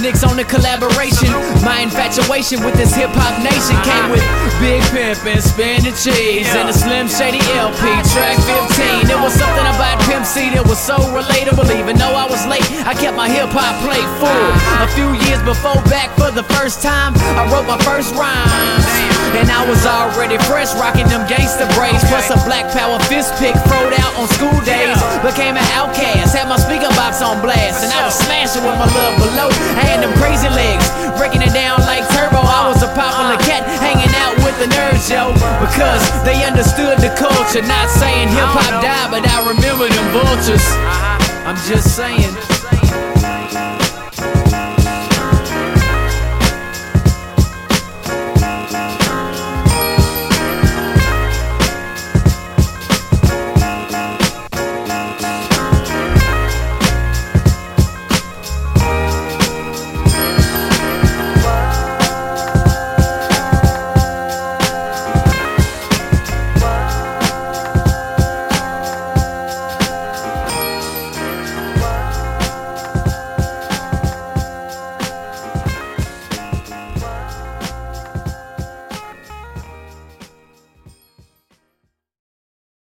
Nicks on the collaboration. My infatuation with this hip hop nation came with Big Pimpin', Spin the Cheese, and a Slim Shady LP, track 15. It was something about Pimp C that was so relatable. Even though I was late, I kept my hip hop plate full. A few years before, back for the first time, I wrote my first rhymes. And I was already fresh, rocking them gangster braids, plus a black power fist pick throwed out on school days. Became an and I was smashing with my love below. I had them crazy legs, breaking it down like turbo. I was a popular cat, hanging out with the nerds, yo, because they understood the culture. Not saying hip hop died, but I remember them vultures. Uh-huh. I'm just saying.